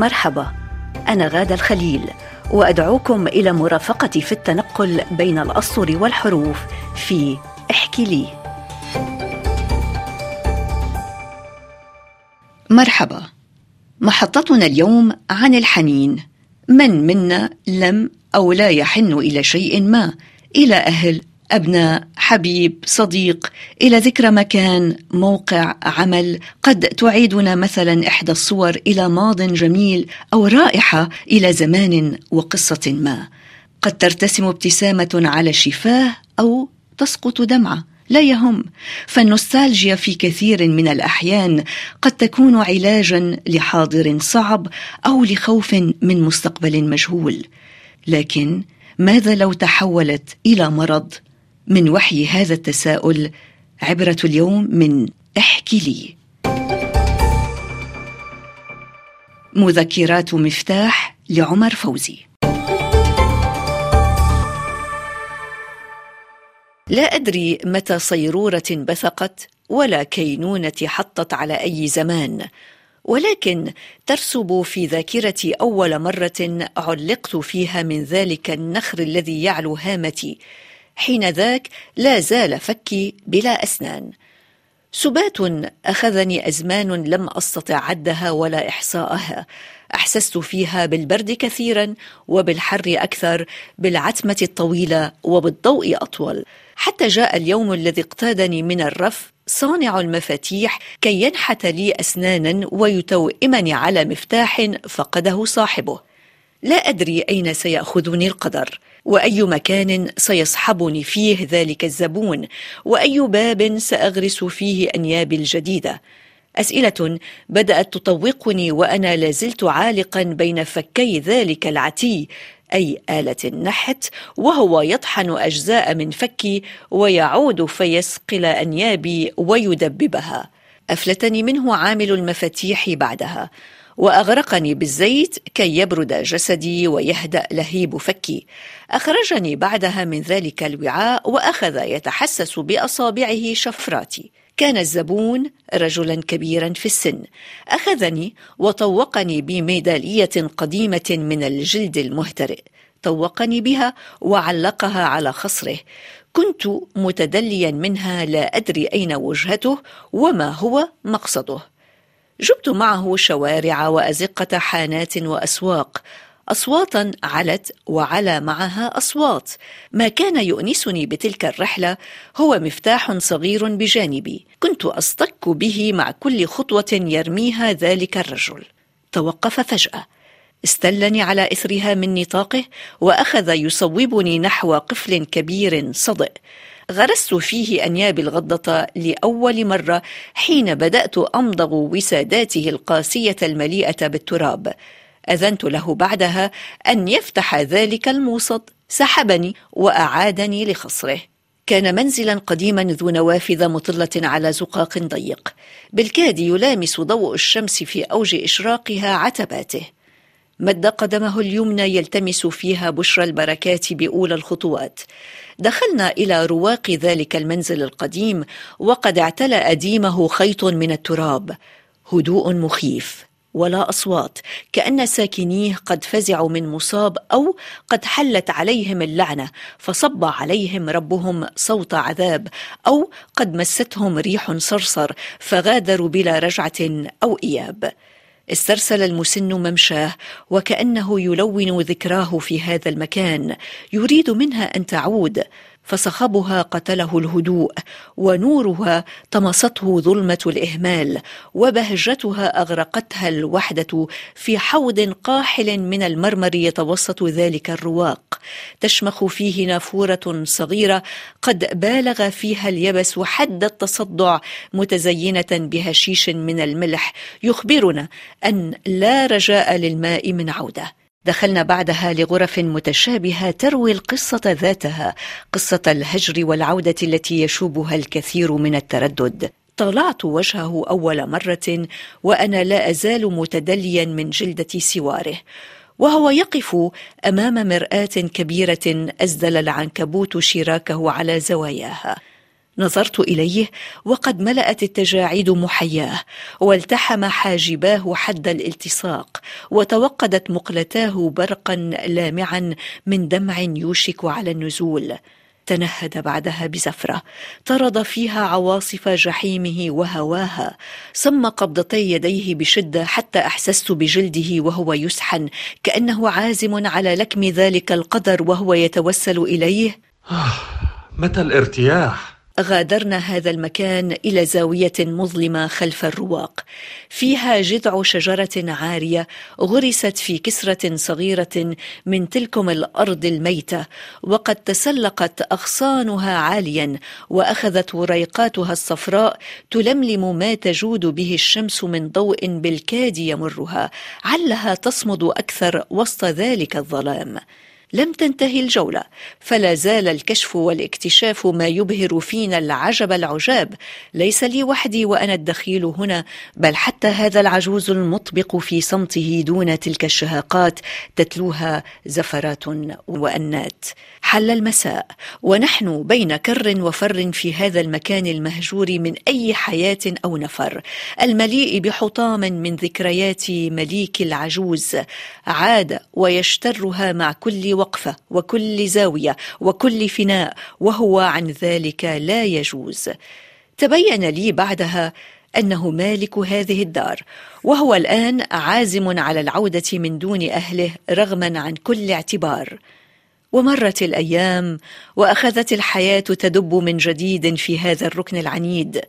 مرحبا. أنا غادة الخليل وأدعوكم إلى مرافقتي في التنقل بين الأسطر والحروف في احكي لي. مرحبا. محطتنا اليوم عن الحنين. من منا لم أو لا يحن إلى شيء ما إلى أهل أبناء حبيب صديق إلى ذكرى مكان موقع عمل. قد تعيدنا مثلا إحدى الصور إلى ماض جميل أو رائحة إلى زمان وقصة ما. قد ترتسم ابتسامة على الشفاه أو تسقط دمعة. لا يهم. فالنوستالجيا في كثير من الأحيان قد تكون علاجا لحاضر صعب أو لخوف من مستقبل مجهول. لكن ماذا لو تحولت إلى مرض؟ من وحي هذا التساؤل عبرة اليوم من احكي لي. مذكرات مفتاح لعمر فوزي. لا أدري متى صيرورة بثقت ولا كينونة حطت على أي زمان ولكن ترسب في ذاكرتي أول مرة علقت فيها من ذلك النخر الذي يعلو هامتي. حين ذاك لا زال فكي بلا أسنان. سبات أخذني أزمان لم أستطع عدها ولا إحصاءها. أحسست فيها بالبرد كثيرا وبالحر أكثر بالعتمة الطويلة وبالضوء أطول. حتى جاء اليوم الذي اقتادني من الرف صانع المفاتيح كي ينحت لي أسنانا ويتوئمني على مفتاح فقده صاحبه. لا أدري أين سيأخذني القدر وأي مكان سيصحبني فيه ذلك الزبون وأي باب سأغرس فيه أنيابي الجديدة. أسئلة بدأت تطوقني وأنا لازلت عالقا بين فكي ذلك العتي أي آلة النحت وهو يطحن أجزاء من فكي ويعود فيسقل أنيابي ويدببها. أفلتني منه عامل المفاتيح بعدها. وأغرقني بالزيت كي يبرد جسدي ويهدأ لهيب فكي. أخرجني بعدها من ذلك الوعاء وأخذ يتحسس بأصابعه شفراتي. كان الزبون رجلا كبيرا في السن. أخذني وطوقني بميدالية قديمة من الجلد المهترئ. طوقني بها وعلقها على خصره. كنت متدليا منها لا أدري أين وجهته وما هو مقصده. جبت معه شوارع وأزقة حانات وأسواق. أصواتا علت وعلى معها أصوات. ما كان يؤنسني بتلك الرحلة هو مفتاح صغير بجانبي. كنت أصطك به مع كل خطوة يرميها ذلك الرجل. توقف فجأة. استلني على إثرها من نطاقه وأخذ يصوبني نحو قفل كبير صدئ. غرست فيه أنياب الغضة لأول مرة حين بدأت أمضغ وساداته القاسية المليئة بالتراب. أذنت له بعدها أن يفتح ذلك الموصد سحبني وأعادني لخصره. كان منزلا قديما ذو نوافذ مطلة على زقاق ضيق. بالكاد يلامس ضوء الشمس في أوج إشراقها عتباته. مد قدمه اليمنى يلتمس فيها بشرى البركات بأولى الخطوات. دخلنا إلى رواق ذلك المنزل القديم وقد اعتلى أديمه خيط من التراب. هدوء مخيف ولا أصوات كأن ساكنيه قد فزعوا من مصاب أو قد حلت عليهم اللعنة فصب عليهم ربهم صوت عذاب أو قد مستهم ريح صرصر فغادروا بلا رجعة أو إياب. استرسل المسن ممشاه وكأنه يلون ذكراه في هذا المكان يريد منها أن تعود. فصخبها قتله الهدوء ونورها طمسته ظلمة الإهمال وبهجتها أغرقتها الوحدة في حوض قاحل من المرمر يتوسط ذلك الرواق. تشمخ فيه نافورة صغيرة قد بالغ فيها اليبس حد التصدع متزينة بهشيش من الملح يخبرنا أن لا رجاء للماء من عودة. دخلنا بعدها لغرف متشابهة تروي القصة ذاتها قصة الهجر والعودة التي يشوبها الكثير من التردد. طالعت وجهه أول مرة وأنا لا أزال متدليا من جلدة سواره. وهو يقف أمام مرآة كبيرة أزدل العنكبوت شراكه على زواياها. نظرت إليه وقد ملأت التجاعيد محياه والتحم حاجباه حد الالتصاق وتوقدت مقلتاه برقا لامعا من دمع يوشك على النزول. تنهد بعدها بزفرة طرد فيها عواصف جحيمه وهواها صم قبضتي يديه بشدة حتى أحسست بجلده وهو يسحن كأنه عازم على لكم ذلك القدر وهو يتوسل إليه. آه، متى الارتياح؟ غادرنا هذا المكان إلى زاوية مظلمة خلف الرواق. فيها جذع شجرة عارية غرست في كسرة صغيرة من تلكم الأرض الميتة وقد تسلقت أغصانها عاليا وأخذت وريقاتها الصفراء تلملم ما تجود به الشمس من ضوء بالكاد يمرها علها تصمد أكثر وسط ذلك الظلام. لم تنتهي الجولة فلا زال الكشف والاكتشاف ما يبهر فينا العجب العجاب. ليس لي وحدي وأنا الدخيل هنا بل حتى هذا العجوز المطبق في صمته دون تلك الشهاقات تتلوها زفرات وأنات. حل المساء ونحن بين كر وفر في هذا المكان المهجور من أي حياة أو نفر. المليء بحطام من ذكريات مليك العجوز. عاد ويشترها مع كل وقفة وكل زاوية وكل فناء وهو عن ذلك لا يجوز. تبين لي بعدها أنه مالك هذه الدار وهو الآن عازم على العودة من دون أهله رغما عن كل اعتبار. ومرت الأيام وأخذت الحياة تدب من جديد في هذا الركن العنيد.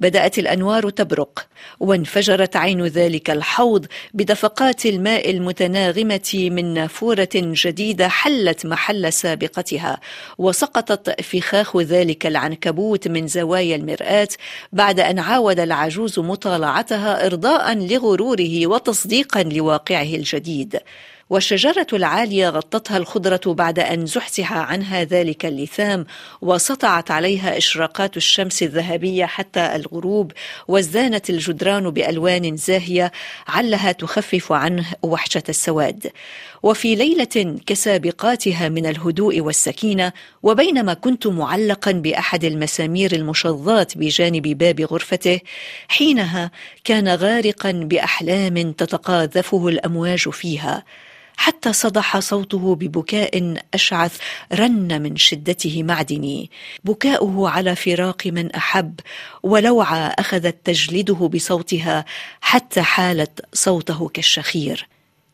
بدأت الأنوار تبرق وانفجرت عين ذلك الحوض بدفقات الماء المتناغمة من نافورة جديدة حلت محل سابقتها وسقطت فخاخ ذلك العنكبوت من زوايا المرآة بعد أن عاود العجوز مطالعتها ارضاء لغروره وتصديقا لواقعه الجديد. والشجرة العالية غطتها الخضرة بعد أن زحزح عنها ذلك اللثام وسطعت عليها إشراقات الشمس الذهبية حتى الغروب وازدانت الجدران بألوان زاهية علها تخفف عنه وحشة السواد. وفي ليلة كسابقاتها من الهدوء والسكينة وبينما كنت معلقا بأحد المسامير المشظات بجانب باب غرفته حينها كان غارقا بأحلام تتقاذفه الأمواج فيها. حتى صدح صوته ببكاء أشعث رن من شدته معدني. بكاؤه على فراق من أحب ولوعه أخذت تجلده بصوتها حتى حالت صوته كالشخير.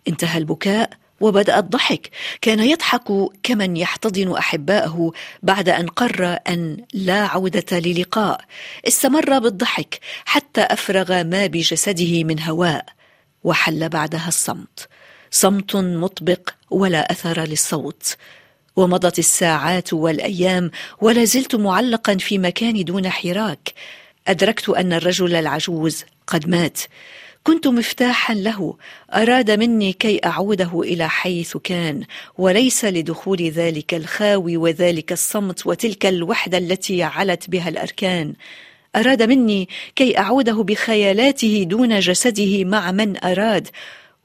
انتهى البكاء وبدأ الضحك. كان يضحك كمن يحتضن أحباءه بعد أن قر أن لا عودة للقاء. استمر بالضحك حتى أفرغ ما بجسده من هواء وحل بعدها الصمت. صمت مطبق ولا أثر للصوت. ومضت الساعات والأيام ولا زلت معلقا في مكاني دون حراك. أدركت أن الرجل العجوز قد مات. كنت مفتاحا له. أراد مني كي أعوده إلى حيث كان. وليس لدخول ذلك الخاوي وذلك الصمت وتلك الوحدة التي علت بها الأركان. أراد مني كي أعوده بخيالاته دون جسده مع من أراد.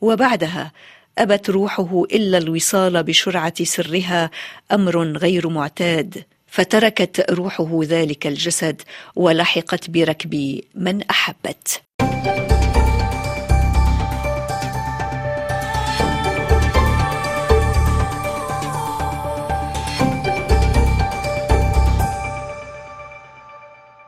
وبعدها أبت روحه إلا الوصال بشرعه سرها أمر غير معتاد فتركت روحه ذلك الجسد ولحقت بركب من أحبت.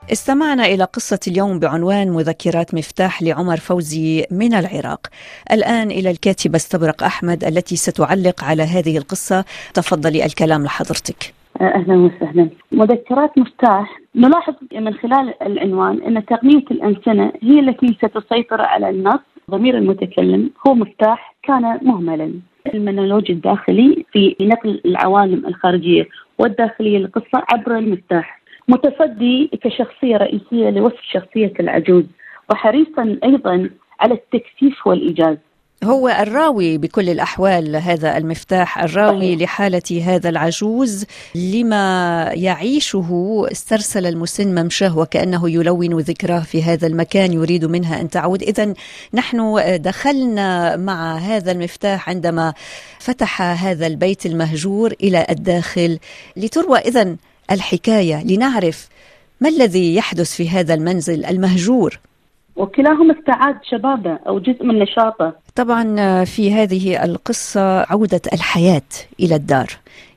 استمعنا إلى قصة اليوم بعنوان مذكرات مفتاح لعمر فوزي من العراق الآن إلى الكاتبة استبرق أحمد التي ستعلق على هذه القصة تفضلي الكلام لحضرتك أهلا وسهلا. مذكرات مفتاح نلاحظ من خلال العنوان أن تقنية الانسنه هي التي ستسيطر على النص ضمير المتكلم هو مفتاح كان مهملا. المونولوج الداخلي في نقل العوالم الخارجية والداخلية للقصة عبر المفتاح. متصدي كشخصية رئيسية لوصف شخصية العجوز وحريصا أيضا على التكثيف والإيجاز. هو الراوي بكل الأحوال هذا المفتاح الراوي لحالة هذا العجوز لما يعيشه استرسل المسن ممشاه وكأنه يلون ذكراه في هذا المكان يريد منها أن تعود. إذا نحن دخلنا مع هذا المفتاح عندما فتح هذا البيت المهجور إلى الداخل لتروى. إذا الحكاية لنعرف ما الذي يحدث في هذا المنزل المهجور. وكلاهما استعاد شبابه أو جزء من نشاطه. طبعا في هذه القصة عودة الحياة إلى الدار.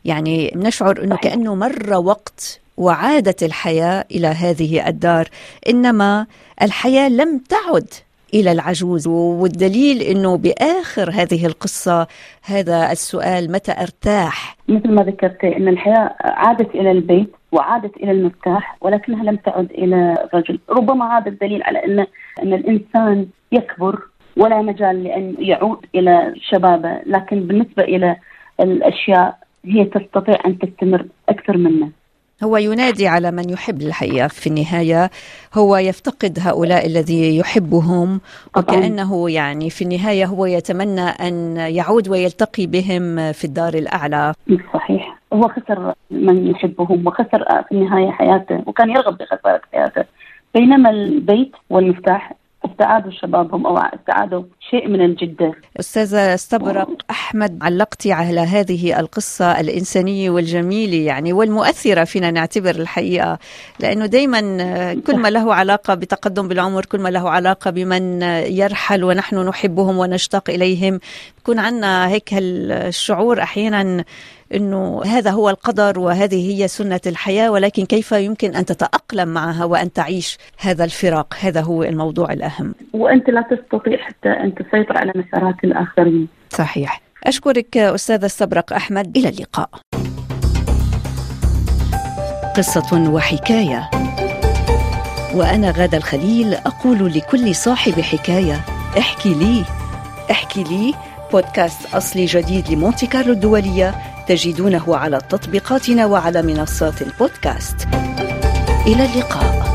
يعني نشعر إنه كأنه مر وقت وعادت الحياة إلى هذه الدار إنما الحياة لم تعد إلى العجوز. والدليل إنه بآخر هذه القصة هذا السؤال متى أرتاح؟ مثل ما ذكرت إن الحياة عادت إلى البيت وعادت إلى المفتاح ولكنها لم تعد إلى الرجل، ربما هذا الدليل على إن إن الإنسان يكبر ولا مجال لأن يعود إلى شبابه، لكن بالنسبة إلى الأشياء هي تستطيع أن تستمر أكثر منه. هو ينادي على من يحب الحقيقة في النهاية. هو يفتقد هؤلاء الذي يحبهم وكأنه يعني في النهاية هو يتمنى أن يعود ويلتقي بهم في الدار الأعلى. صحيح. هو خسر من يحبهم وخسر في النهاية حياته وكان يرغب بخسارة حياته. بينما البيت والمفتاح استعادوا شبابهم أو استعادوا شيء من الجدة. استاذه استبرق أحمد علقتي على هذه القصة الإنسانية والجميلة يعني والمؤثرة فينا نعتبر الحقيقة لأنه دائما كل ما له علاقة بتقدم بالعمر كل ما له علاقة بمن يرحل ونحن نحبهم ونشتاق إليهم بكون عندنا هيك الشعور أحيانا إنه هذا هو القدر وهذه هي سنة الحياة ولكن كيف يمكن أن تتأقلم معها وأن تعيش هذا الفراق؟ هذا هو الموضوع الأهم. وأنت لا تستطيع حتى أن تسيطر على مسارات الآخرين. صحيح. أشكرك استاذه استبرق أحمد. إلى اللقاء. قصة وحكاية. وأنا غادة الخليل أقول لكل صاحب حكاية احكي لي احكي لي بودكاست أصلي جديد لمونتي كارلو الدولية تجدونه على تطبيقاتنا وعلى منصات البودكاست. إلى اللقاء.